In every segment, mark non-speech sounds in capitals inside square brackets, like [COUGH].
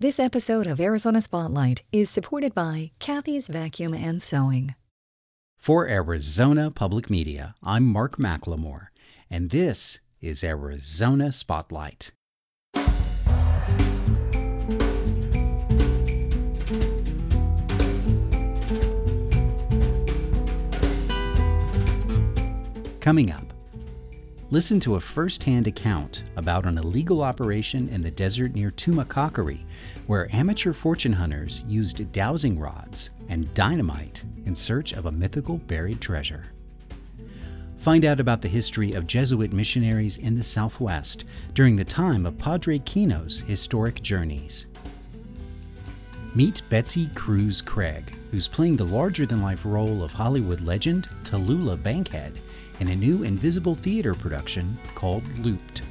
This episode of Arizona Spotlight is supported by Kathy's Vacuum and Sewing. For Arizona Public Media, I'm Mark McLemore, and this is Arizona Spotlight. Coming up, listen to a first hand account about an illegal operation in the desert near Tumacacori, where amateur fortune hunters used dowsing rods and dynamite in search of a mythical buried treasure. Find out about the history of Jesuit missionaries in the Southwest during the time of Padre Kino's historic journeys. Meet Betsy Kruse Craig, who's playing the larger than life role of Hollywood legend Tallulah Bankhead in a new invisible theater production called Looped.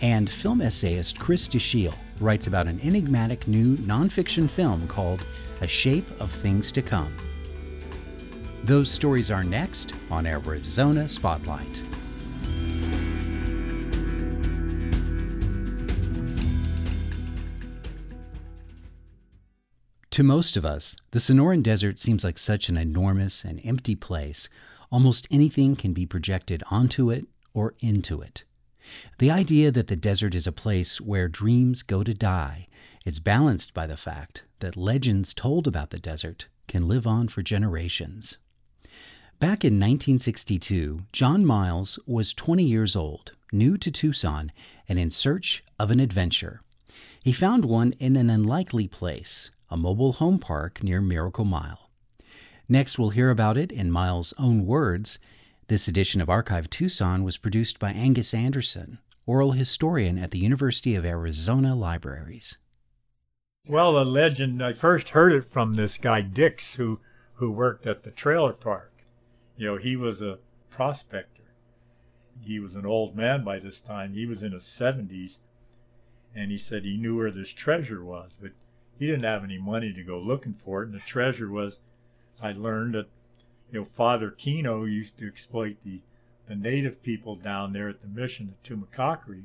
And film essayist Chris Dashiell writes about an enigmatic new nonfiction film called A Shape of Things to Come. Those stories are next on Arizona Spotlight. To most of us, the Sonoran Desert seems like such an enormous and empty place Almost anything can be projected onto it or into it. The idea that the desert is a place where dreams go to die is balanced by the fact that legends told about the desert can live on for generations. Back in 1962, John Miles was 20 years old, new to Tucson, and in search of an adventure. He found one in an unlikely place, a mobile home park near Miracle Mile. Next, we'll hear about it in Miles' own words. This edition of Archive Tucson was produced by Angus Anderson, oral historian at the University of Arizona Libraries. Well, a legend, I first heard it from this guy Dix who, who worked at the trailer park. You know, he was a prospector. He was an old man by this time. He was in his 70s. And he said he knew where this treasure was, but he didn't have any money to go looking for it. And the treasure was I learned that you know Father Kino used to exploit the the native people down there at the mission at Tumacacori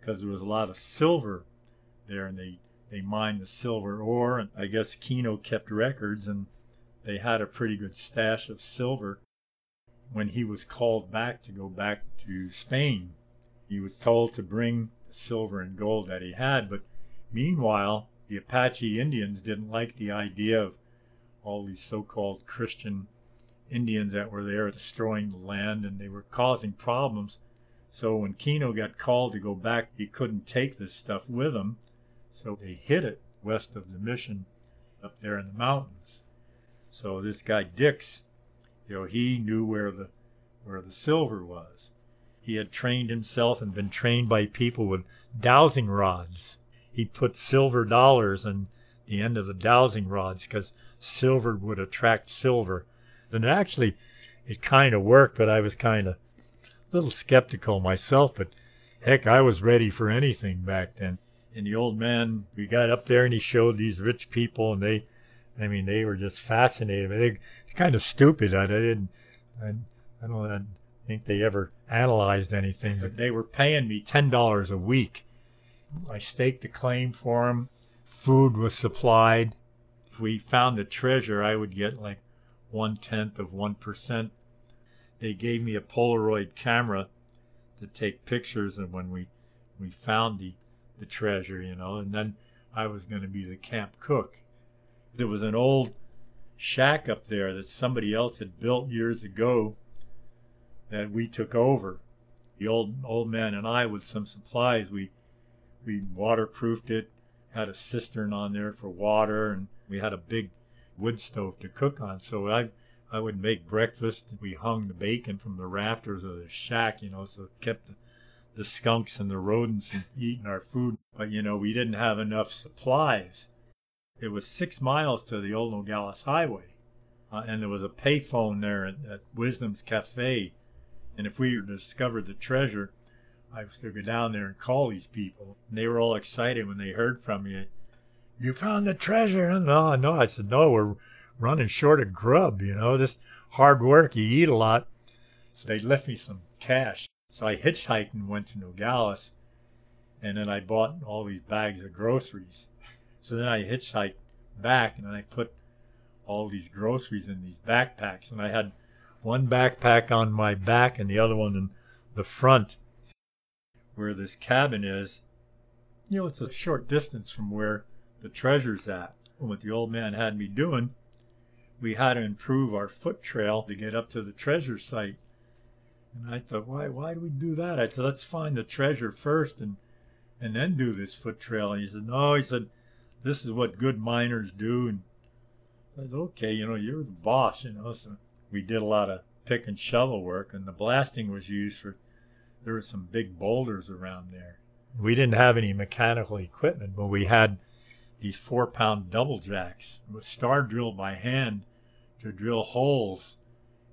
because there was a lot of silver there and they they mined the silver ore and I guess Kino kept records and they had a pretty good stash of silver. When he was called back to go back to Spain he was told to bring the silver and gold that he had but meanwhile the Apache Indians didn't like the idea of all these so-called Christian Indians that were there destroying the land and they were causing problems. So when Kino got called to go back, he couldn't take this stuff with him. So they hid it west of the mission up there in the mountains. So this guy Dix, you know, he knew where the where the silver was. He had trained himself and been trained by people with dowsing rods. He put silver dollars in the end of the dowsing rods because silver would attract silver. And actually, it kind of worked, but I was kind of a little skeptical myself. But heck, I was ready for anything back then. And the old man, we got up there and he showed these rich people, and they, I mean, they were just fascinated. They kind of stupid. I, I didn't, I, I don't I think they ever analyzed anything, but they were paying me ten dollars a week. I staked a claim for them. Food was supplied if we found a treasure, I would get like one tenth of one percent. They gave me a Polaroid camera to take pictures of when we we found the the treasure, you know, and then I was going to be the camp cook. There was an old shack up there that somebody else had built years ago that we took over. The old old man and I, with some supplies, we we waterproofed it, had a cistern on there for water, and we had a big wood stove to cook on. So I I would make breakfast. We hung the bacon from the rafters of the shack, you know, so kept the, the skunks and the rodents from eating our food. But you know, we didn't have enough supplies. It was six miles to the old Nogales Highway, uh, and there was a payphone there at, at Wisdom's Cafe. And if we discovered the treasure, I was to go down there and call these people. And they were all excited when they heard from me. You found the treasure? No, no. I said, no, we're running short of grub, you know, this hard work, you eat a lot. So they left me some cash. So I hitchhiked and went to Nogales. And then I bought all these bags of groceries. So then I hitchhiked back and I put all these groceries in these backpacks. And I had one backpack on my back and the other one in the front where this cabin is. You know, it's a short distance from where the treasure's at. And what the old man had me doing, we had to improve our foot trail to get up to the treasure site. And I thought, why why do we do that? I said, let's find the treasure first and and then do this foot trail. And he said, no, he said, this is what good miners do. And I said, okay, you know, you're the boss, you know. So we did a lot of pick and shovel work, and the blasting was used for. There were some big boulders around there. We didn't have any mechanical equipment, but we had these four pound double jacks with star drilled by hand to drill holes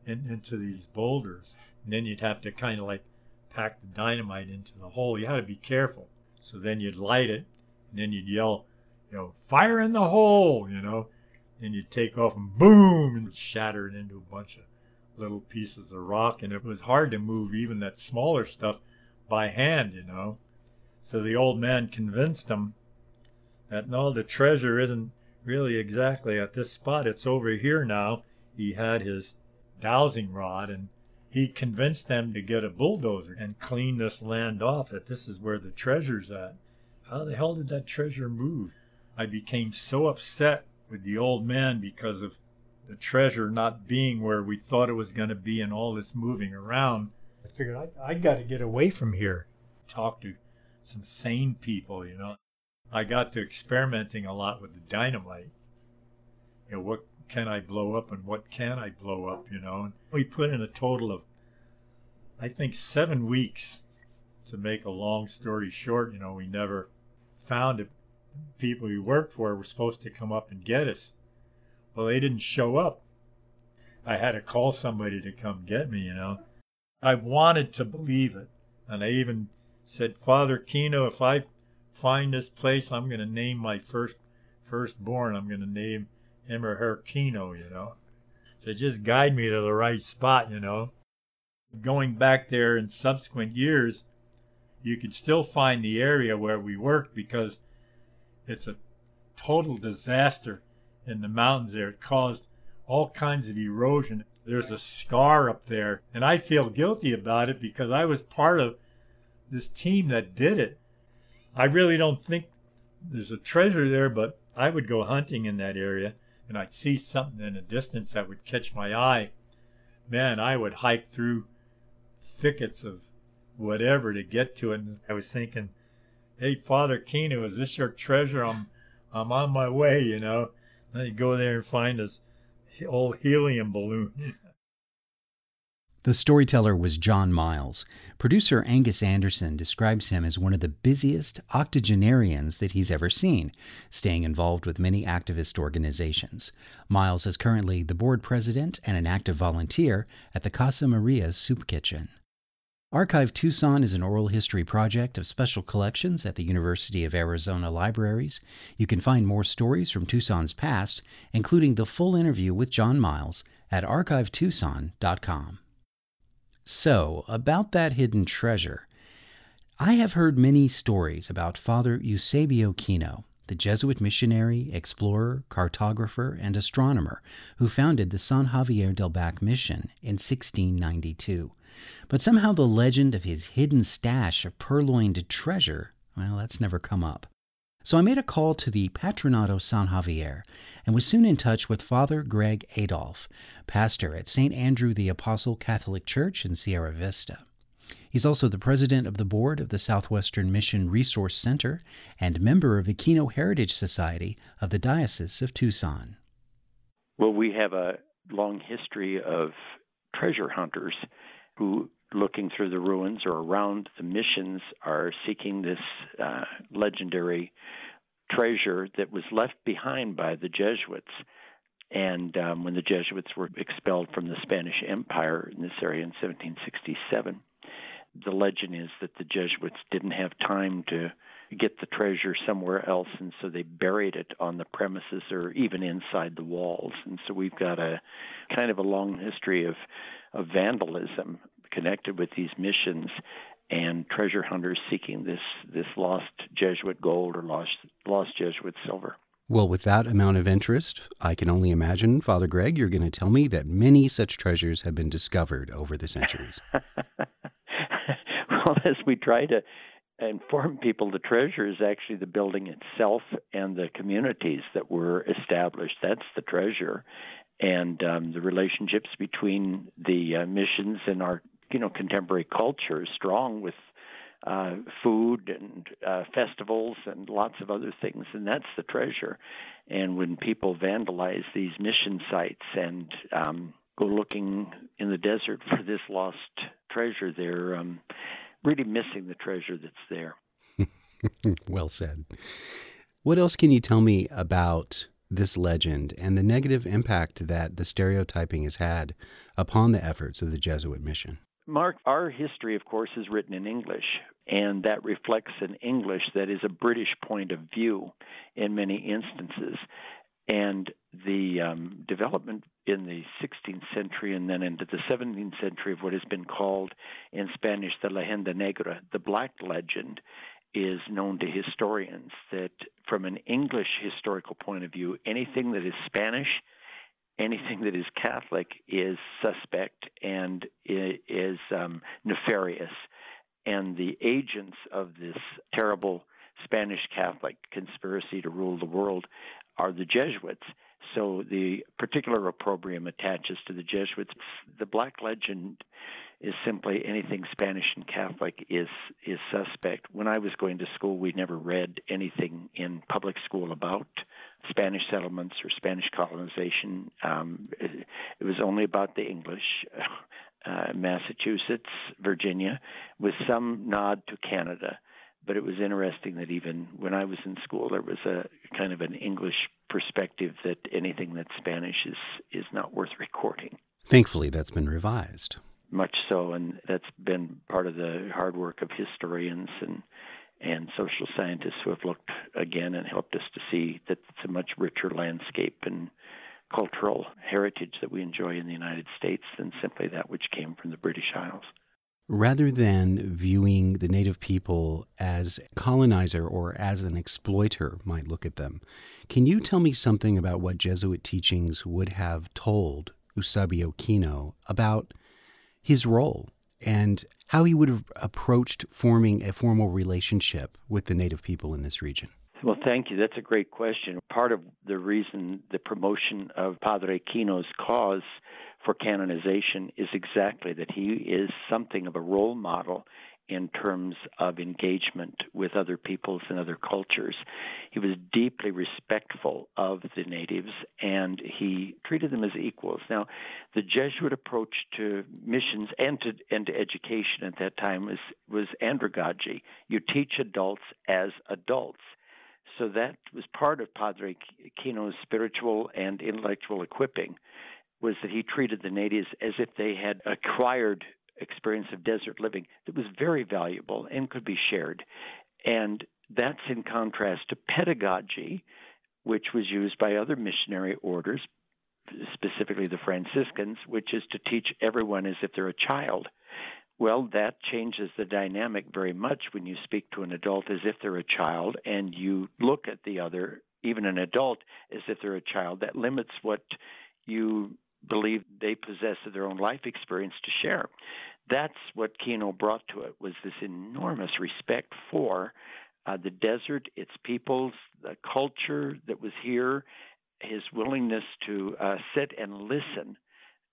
in, into these boulders. And then you'd have to kind of like pack the dynamite into the hole. You had to be careful. So then you'd light it, and then you'd yell, you know, fire in the hole, you know. Then you'd take off and boom, and shatter it into a bunch of little pieces of rock. And it was hard to move even that smaller stuff by hand, you know. So the old man convinced them that no, the treasure isn't really exactly at this spot. It's over here now. He had his dowsing rod and he convinced them to get a bulldozer and clean this land off, that this is where the treasure's at. How the hell did that treasure move? I became so upset with the old man because of the treasure not being where we thought it was going to be and all this moving around. I figured I, I got to get away from here. Talk to some sane people, you know. I got to experimenting a lot with the dynamite. You know, what can I blow up and what can I blow up, you know? And we put in a total of, I think, seven weeks to make a long story short. You know, we never found it. People we worked for were supposed to come up and get us. Well, they didn't show up. I had to call somebody to come get me, you know. I wanted to believe it. And I even said, Father Kino, if I find this place, I'm going to name my first firstborn. I'm going to name him or her Kino, you know. To just guide me to the right spot, you know. Going back there in subsequent years, you could still find the area where we worked because it's a total disaster in the mountains there. It caused all kinds of erosion. There's a scar up there, and I feel guilty about it because I was part of this team that did it. I really don't think there's a treasure there, but I would go hunting in that area and I'd see something in the distance that would catch my eye. Man, I would hike through thickets of whatever to get to it. And I was thinking, hey, Father Kino, is this your treasure? I'm, I'm on my way, you know. Then you go there and find this old helium balloon. [LAUGHS] The storyteller was John Miles. Producer Angus Anderson describes him as one of the busiest octogenarians that he's ever seen, staying involved with many activist organizations. Miles is currently the board president and an active volunteer at the Casa Maria Soup Kitchen. Archive Tucson is an oral history project of special collections at the University of Arizona Libraries. You can find more stories from Tucson's past, including the full interview with John Miles, at archivetucson.com. So, about that hidden treasure. I have heard many stories about Father Eusebio Kino, the Jesuit missionary, explorer, cartographer, and astronomer who founded the San Xavier del Bac mission in 1692. But somehow the legend of his hidden stash of purloined treasure, well, that's never come up. So I made a call to the Patronato San Xavier and was soon in touch with Father Greg Adolph, pastor at St. Andrew the Apostle Catholic Church in Sierra Vista. He's also the president of the board of the Southwestern Mission Resource Center and member of the Kino Heritage Society of the Diocese of Tucson. Well, we have a long history of treasure hunters who looking through the ruins or around the missions are seeking this uh, legendary treasure that was left behind by the Jesuits. And um, when the Jesuits were expelled from the Spanish Empire in this area in 1767, the legend is that the Jesuits didn't have time to get the treasure somewhere else, and so they buried it on the premises or even inside the walls. And so we've got a kind of a long history of, of vandalism connected with these missions. And treasure hunters seeking this this lost Jesuit gold or lost lost Jesuit silver. Well, with that amount of interest, I can only imagine, Father Greg, you're going to tell me that many such treasures have been discovered over the centuries. [LAUGHS] well, as we try to inform people, the treasure is actually the building itself and the communities that were established. That's the treasure, and um, the relationships between the uh, missions and our you know contemporary culture is strong with uh, food and uh, festivals and lots of other things, and that's the treasure. And when people vandalize these mission sites and um, go looking in the desert for this lost treasure, they're um, really missing the treasure that's there. [LAUGHS] well said. What else can you tell me about this legend and the negative impact that the stereotyping has had upon the efforts of the Jesuit mission? Mark, our history, of course, is written in English, and that reflects an English that is a British point of view in many instances. And the um, development in the 16th century and then into the 17th century of what has been called in Spanish the Leyenda Negra, the Black Legend, is known to historians that from an English historical point of view, anything that is Spanish, anything that is Catholic is suspect and is um, nefarious. And the agents of this terrible Spanish Catholic conspiracy to rule the world are the Jesuits. So the particular opprobrium attaches to the Jesuits. The Black Legend is simply anything Spanish and Catholic is is suspect. When I was going to school, we never read anything in public school about Spanish settlements or Spanish colonization. Um, it, it, was only about the English, uh, Massachusetts, Virginia, with some nod to Canada but it was interesting that even when I was in school, there was a kind of an English perspective that anything that's Spanish is is not worth recording. Thankfully, that's been revised. Much so, and that's been part of the hard work of historians and and social scientists who have looked again and helped us to see that it's a much richer landscape and cultural heritage that we enjoy in the United States than simply that which came from the British Isles rather than viewing the native people as colonizer or as an exploiter might look at them. Can you tell me something about what Jesuit teachings would have told Eusebio Kino about his role and how he would have approached forming a formal relationship with the native people in this region? Well, thank you. That's a great question. Part of the reason the promotion of Padre Kino's cause for canonization is exactly that he is something of a role model in terms of engagement with other peoples and other cultures. He was deeply respectful of the natives and he treated them as equals. Now, the Jesuit approach to missions and to, and to education at that time was, was andragogy. You teach adults as adults. So that was part of Padre Kino's spiritual and intellectual equipping was that he treated the natives as if they had acquired experience of desert living that was very valuable and could be shared. And that's in contrast to pedagogy, which was used by other missionary orders, specifically the Franciscans, which is to teach everyone as if they're a child. Well, that changes the dynamic very much when you speak to an adult as if they're a child and you look at the other, even an adult, as if they're a child. That limits what you believe they possess their own life experience to share. That's what Kino brought to it was this enormous respect for uh, the desert, its peoples, the culture that was here, his willingness to uh, sit and listen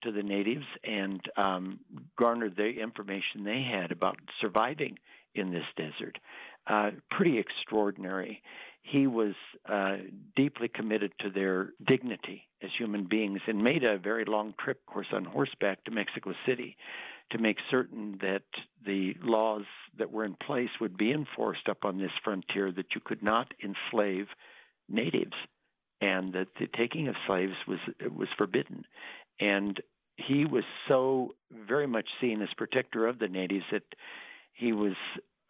to the natives and um, garner the information they had about surviving in this desert. Uh, pretty extraordinary he was uh, deeply committed to their dignity as human beings and made a very long trip, of course, on horseback to Mexico City to make certain that the laws that were in place would be enforced up on this frontier, that you could not enslave natives and that the taking of slaves was was forbidden. And he was so very much seen as protector of the natives that he was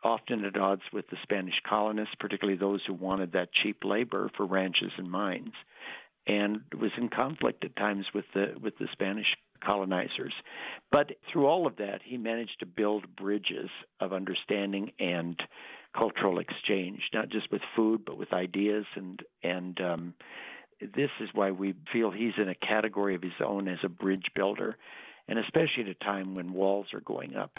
often at odds with the Spanish colonists, particularly those who wanted that cheap labor for ranches and mines, and was in conflict at times with the with the Spanish colonizers. But through all of that, he managed to build bridges of understanding and cultural exchange, not just with food, but with ideas. And, and um, this is why we feel he's in a category of his own as a bridge builder. And especially at a time when walls are going up,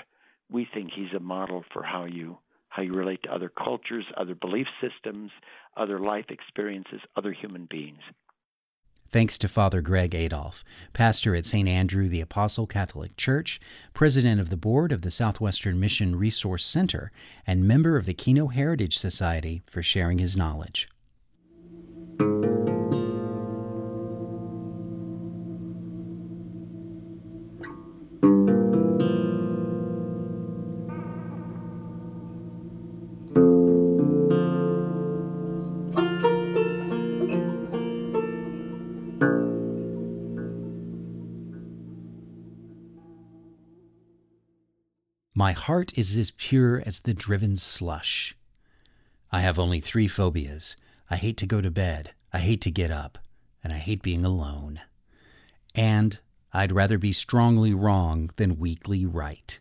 we think he's a model for how you how you relate to other cultures, other belief systems, other life experiences, other human beings. Thanks to Father Greg Adolph, pastor at St. Andrew the Apostle Catholic Church, president of the board of the Southwestern Mission Resource Center, and member of the Kino Heritage Society, for sharing his knowledge. My heart is as pure as the driven slush. I have only three phobias I hate to go to bed, I hate to get up, and I hate being alone. And I'd rather be strongly wrong than weakly right.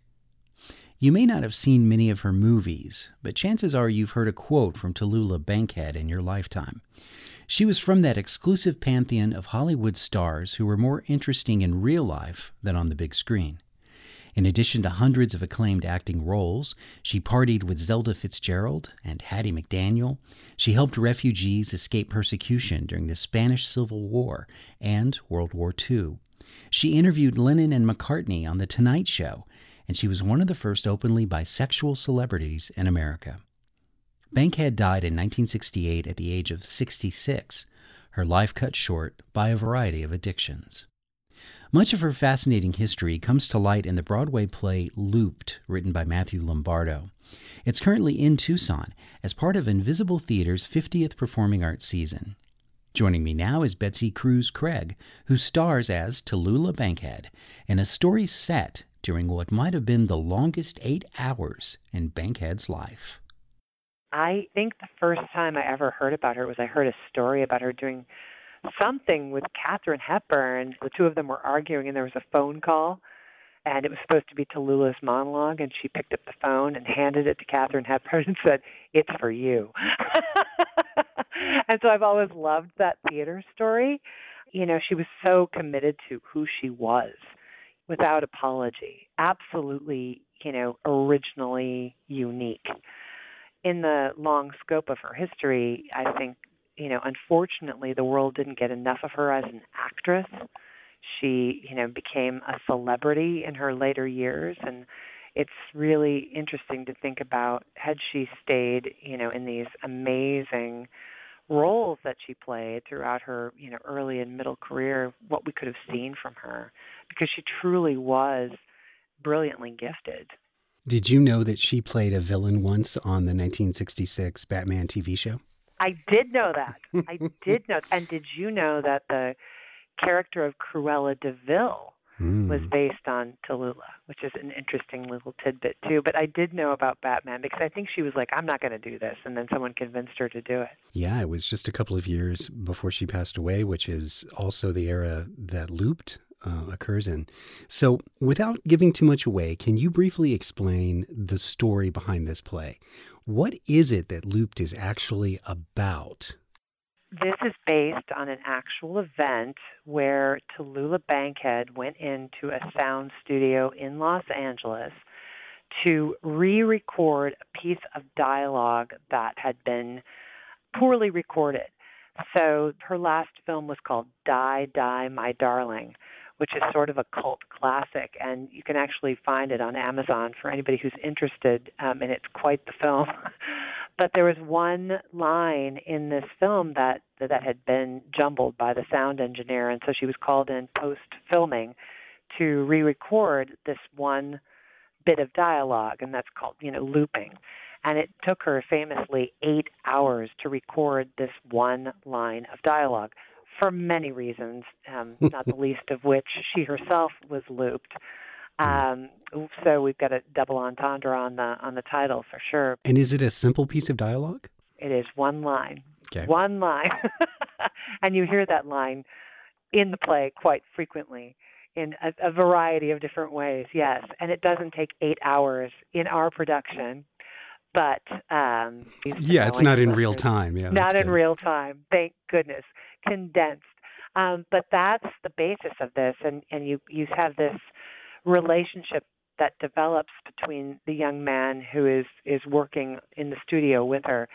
You may not have seen many of her movies, but chances are you've heard a quote from Tallulah Bankhead in your lifetime. She was from that exclusive pantheon of Hollywood stars who were more interesting in real life than on the big screen. In addition to hundreds of acclaimed acting roles, she partied with Zelda Fitzgerald and Hattie McDaniel. She helped refugees escape persecution during the Spanish Civil War and World War II. She interviewed Lennon and McCartney on The Tonight Show, and she was one of the first openly bisexual celebrities in America. Bankhead died in 1968 at the age of 66, her life cut short by a variety of addictions. Much of her fascinating history comes to light in the Broadway play Looped, written by Matthew Lombardo. It's currently in Tucson as part of Invisible Theater's 50th Performing Arts season. Joining me now is Betsy Kruse Craig, who stars as Tallulah Bankhead in a story set during what might have been the longest eight hours in Bankhead's life. I think the first time I ever heard about her was I heard a story about her doing something with Katharine Hepburn. The two of them were arguing, and there was a phone call, and it was supposed to be Tallulah's monologue, and she picked up the phone and handed it to Katharine Hepburn and said, "It's for you." [LAUGHS] and so I've always loved that theater story. You know, she was so committed to who she was without apology. Absolutely, you know, originally unique. In the long scope of her history, I think you know, unfortunately, the world didn't get enough of her as an actress. She, you know, became a celebrity in her later years, and it's really interesting to think about had she stayed, you know, in these amazing roles that she played throughout her, you know, early and middle career, what we could have seen from her, because she truly was brilliantly gifted. Did you know that she played a villain once on the 1966 Batman TV show? I did know that. I [LAUGHS] did know. And did you know that the character of Cruella de Vil mm. was based on Tallulah, which is an interesting little tidbit too. But I did know about Batman because I think she was like, I'm not going to do this. And then someone convinced her to do it. Yeah, it was just a couple of years before she passed away, which is also the era that Looped uh, occurs in. So, without giving too much away, can you briefly explain the story behind this play? What is it that Looped is actually about? This is based on an actual event where Tallulah Bankhead went into a sound studio in Los Angeles to re-record a piece of dialogue that had been poorly recorded. So her last film was called Die, Die, My Darling, which is sort of a cult classic, and you can actually find it on Amazon for anybody who's interested, um, and it's quite the film. [LAUGHS] but there was one line in this film that that had been jumbled by the sound engineer, and so she was called in post filming to re-record this one bit of dialogue, and that's called you know looping. And it took her famously eight hours to record this one line of dialogue for many reasons, um, not the least of which she herself was looped. Hmm. Um, so we've got a double entendre on the on the title for sure. And is it a simple piece of dialogue? It is one line. Okay. One line, [LAUGHS] and you hear that line in the play quite frequently. in a, a variety of different ways. Yes, and it doesn't take eight hours in our production but um, yeah, it's not in real time. Yeah, not in real time. Thank goodness, condensed. Um, but that's the basis of this, and and you you have this relationship that develops between the young man who is is working in the studio with her,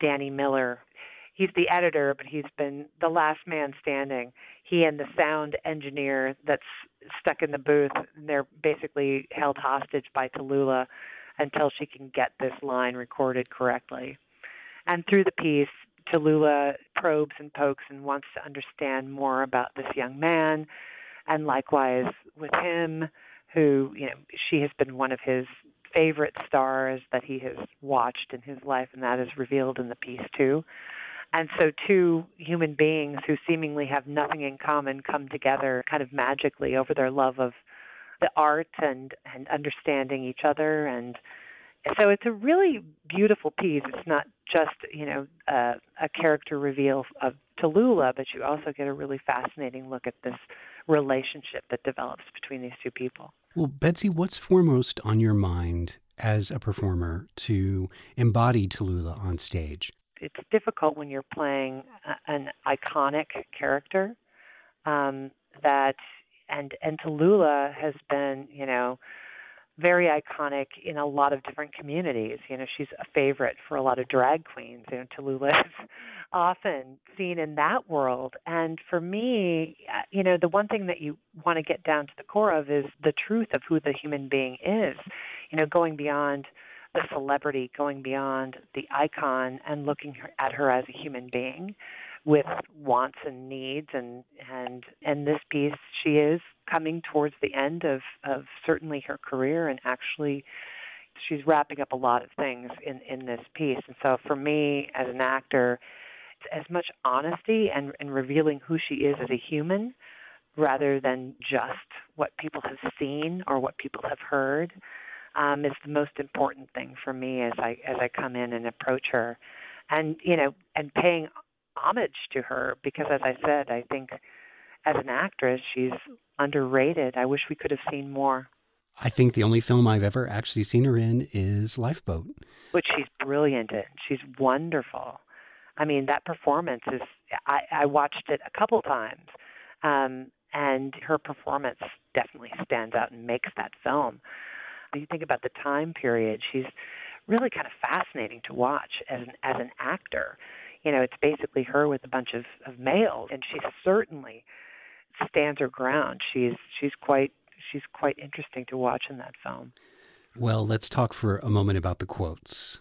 Danny Miller. He's the editor, but he's been the last man standing. He and the sound engineer that's stuck in the booth, they're basically held hostage by Tallulah until she can get this line recorded correctly. And through the piece, Tallulah probes and pokes and wants to understand more about this young man, and likewise with him, who you know she has been one of his favorite stars that he has watched in his life, and that is revealed in the piece too. And so two human beings who seemingly have nothing in common come together kind of magically over their love of the art and and understanding each other and so it's a really beautiful piece. It's not just you know uh, a character reveal of Tallulah, but you also get a really fascinating look at this relationship that develops between these two people. Well, Betsy, what's foremost on your mind as a performer to embody Tallulah on stage? It's difficult when you're playing an iconic character um, that and and Tallulah has been, you know, very iconic in a lot of different communities. You know, she's a favorite for a lot of drag queens. You know, Tallulah [LAUGHS] is often seen in that world. And for me, uh, you know, the one thing that you want to get down to the core of is the truth of who the human being is. You know, going beyond the celebrity, going beyond the icon and looking at her as a human being with wants and needs and and and this piece she is coming towards the end of of certainly her career and actually she's wrapping up a lot of things in in this piece. And so for me as an actor it's as much honesty and and revealing who she is as a human rather than just what people have seen or what people have heard um, is the most important thing for me as I as I come in and approach her. And you know and paying homage to her because, as I said, I think as an actress, she's underrated. I wish we could have seen more. I think the only film I've ever actually seen her in is Lifeboat. Which she's brilliant in. She's wonderful. I mean, that performance is, I, I watched it a couple times, um, and her performance definitely stands out and makes that film. When you think about the time period, she's really kind of fascinating to watch as an, as an actor you know, it's basically her with a bunch of, of males, and she certainly stands her ground. She's she's quite she's quite interesting to watch in that film. Well, let's talk for a moment about the quotes.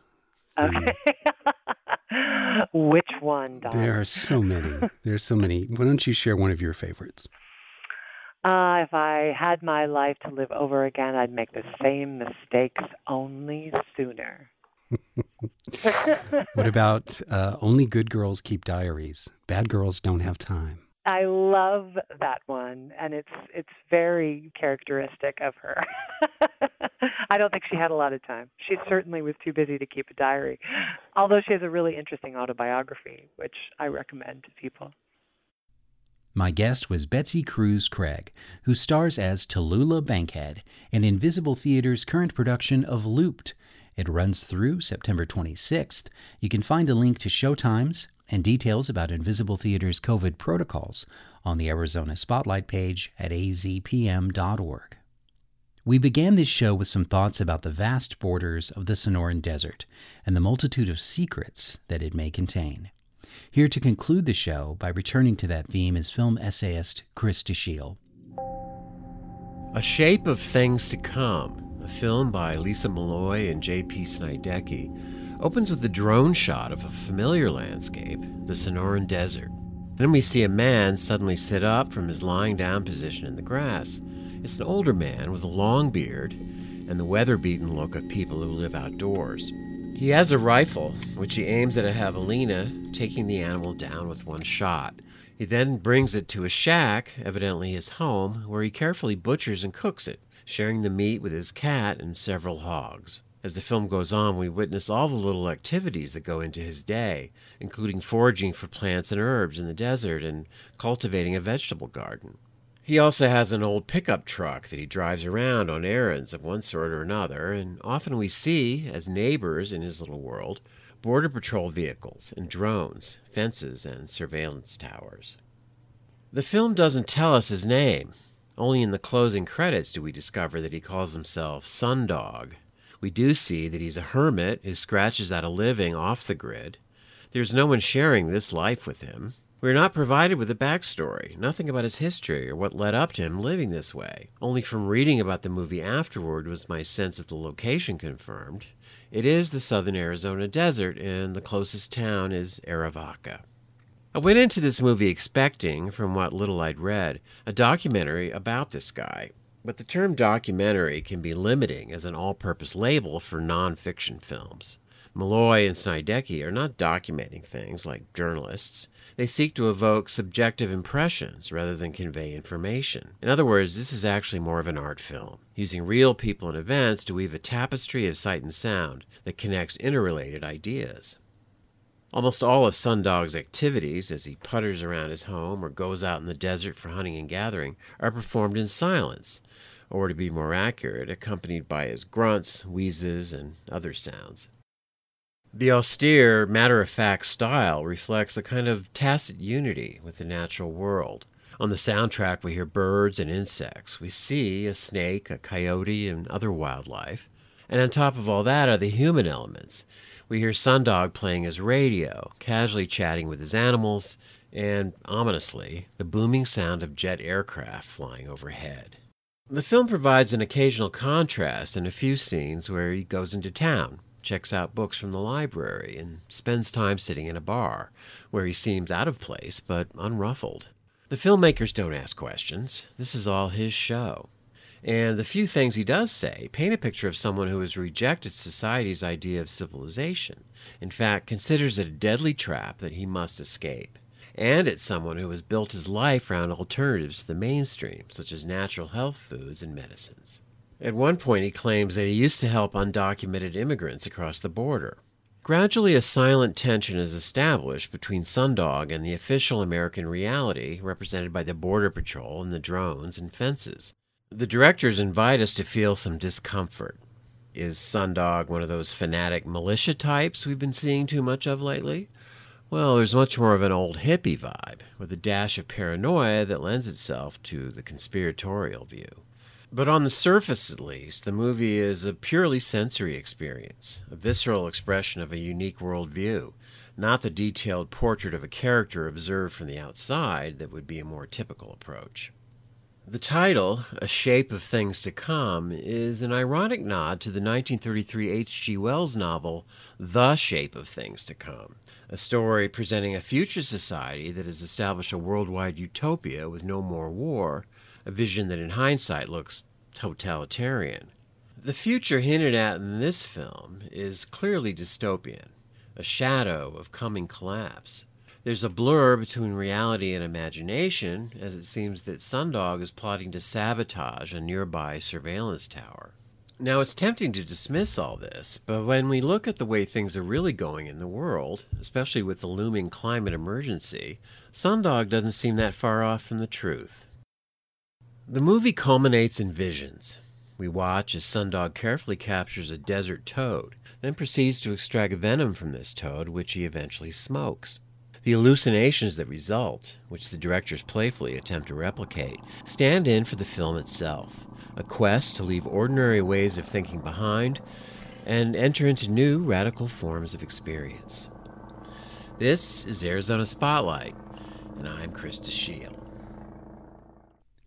Okay. [LAUGHS] Which one? Don? There are so many. There's so many. Why don't you share one of your favorites? Uh, if I had my life to live over again, I'd make the same mistakes only sooner. What about uh, only good girls keep diaries? Bad girls don't have time. I love that one, and it's it's very characteristic of her. [LAUGHS] I don't think she had a lot of time. She certainly was too busy to keep a diary, although she has a really interesting autobiography, which I recommend to people. My guest was Betsy Kruse Craig, who stars as Tallulah Bankhead in Invisible Theater's current production of Looped, it runs through September 26th. You can find a link to showtimes and details about Invisible Theater's COVID protocols on the Arizona Spotlight page at azpm.org. We began this show with some thoughts about the vast borders of the Sonoran Desert and the multitude of secrets that it may contain. Here to conclude the show by returning to that theme is film essayist Chris Dashiell. A Shape of Things to Come film by Lisa Malloy and J.P. Sniadecki, opens with a drone shot of a familiar landscape, the Sonoran Desert. Then we see a man suddenly sit up from his lying down position in the grass. It's an older man with a long beard and the weather beaten look of people who live outdoors. He has a rifle, which he aims at a javelina, taking the animal down with one shot. He then brings it to a shack, evidently his home, where he carefully butchers and cooks it sharing the meat with his cat and several hogs. As the film goes on, we witness all the little activities that go into his day, including foraging for plants and herbs in the desert and cultivating a vegetable garden. He also has an old pickup truck that he drives around on errands of one sort or another, and often we see, as neighbors in his little world, Border Patrol vehicles and drones, fences, and surveillance towers. The film doesn't tell us his name. Only in the closing credits do we discover that he calls himself Sundog. We do see that he's a hermit who scratches out a living off the grid. There's no one sharing this life with him. We are not provided with a backstory, nothing about his history or what led up to him living this way. Only from reading about the movie afterward was my sense of the location confirmed. It is the southern Arizona desert, and the closest town is Arivaca. I went into this movie expecting, from what little I'd read, a documentary about this guy. But the term documentary can be limiting as an all purpose label for nonfiction films. Malloy and Sniadecki are not documenting things like journalists. They seek to evoke subjective impressions rather than convey information. In other words, this is actually more of an art film, using real people and events to weave a tapestry of sight and sound that connects interrelated ideas. Almost all of Sundog's activities, as he putters around his home or goes out in the desert for hunting and gathering, are performed in silence, or to be more accurate, accompanied by his grunts, wheezes, and other sounds. The austere, matter of fact style reflects a kind of tacit unity with the natural world. On the soundtrack, we hear birds and insects. We see a snake, a coyote, and other wildlife. And on top of all that are the human elements. We hear Sundog playing his radio, casually chatting with his animals, and, ominously, the booming sound of jet aircraft flying overhead. The film provides an occasional contrast in a few scenes where he goes into town, checks out books from the library, and spends time sitting in a bar, where he seems out of place but unruffled. The filmmakers don't ask questions. This is all his show. And the few things he does say paint a picture of someone who has rejected society's idea of civilization. In fact, considers it a deadly trap that he must escape. And it's someone who has built his life around alternatives to the mainstream, such as natural health foods and medicines. At one point, he claims that he used to help undocumented immigrants across the border. Gradually, a silent tension is established between Sundog and the official American reality, represented by the Border Patrol and the drones and fences. The directors invite us to feel some discomfort. Is Sundog one of those fanatic militia types we've been seeing too much of lately? Well, there's much more of an old hippie vibe, with a dash of paranoia that lends itself to the conspiratorial view. But on the surface, at least, the movie is a purely sensory experience, a visceral expression of a unique worldview, not the detailed portrait of a character observed from the outside that would be a more typical approach. The title, A Shape of Things to Come, is an ironic nod to the 1933 H.G. Wells novel The Shape of Things to Come, a story presenting a future society that has established a worldwide utopia with no more war a vision that in hindsight looks totalitarian. The future hinted at in this film is clearly dystopian, a shadow of coming collapse. There's a blur between reality and imagination, as it seems that Sundog is plotting to sabotage a nearby surveillance tower. Now, it's tempting to dismiss all this, but when we look at the way things are really going in the world, especially with the looming climate emergency, Sundog doesn't seem that far off from the truth. The movie culminates in visions. We watch as Sundog carefully captures a desert toad, then proceeds to extract venom from this toad, which he eventually smokes. The hallucinations that result, which the directors playfully attempt to replicate, stand in for the film itself a quest to leave ordinary ways of thinking behind and enter into new radical forms of experience. This is Arizona Spotlight, and I'm Chris Dashiell.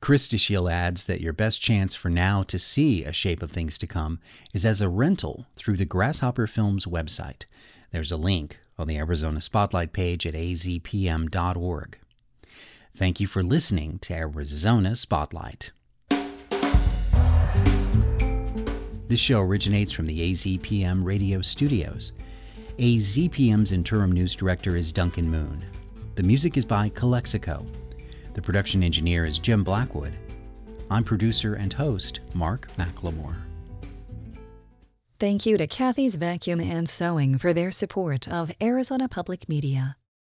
Chris Dashiell adds that your best chance for now to see A Shape of Things to Come is as a rental through the Grasshopper Films website. There's a link on the Arizona Spotlight page at azpm.org. Thank you for listening to Arizona Spotlight. This show originates from the AZPM radio studios. AZPM's interim news director is Duncan Moon. The music is by Calexico. The production engineer is Jim Blackwood. I'm producer and host Mark McLemore. Thank you to Kathy's Vacuum and Sewing for their support of Arizona Public Media.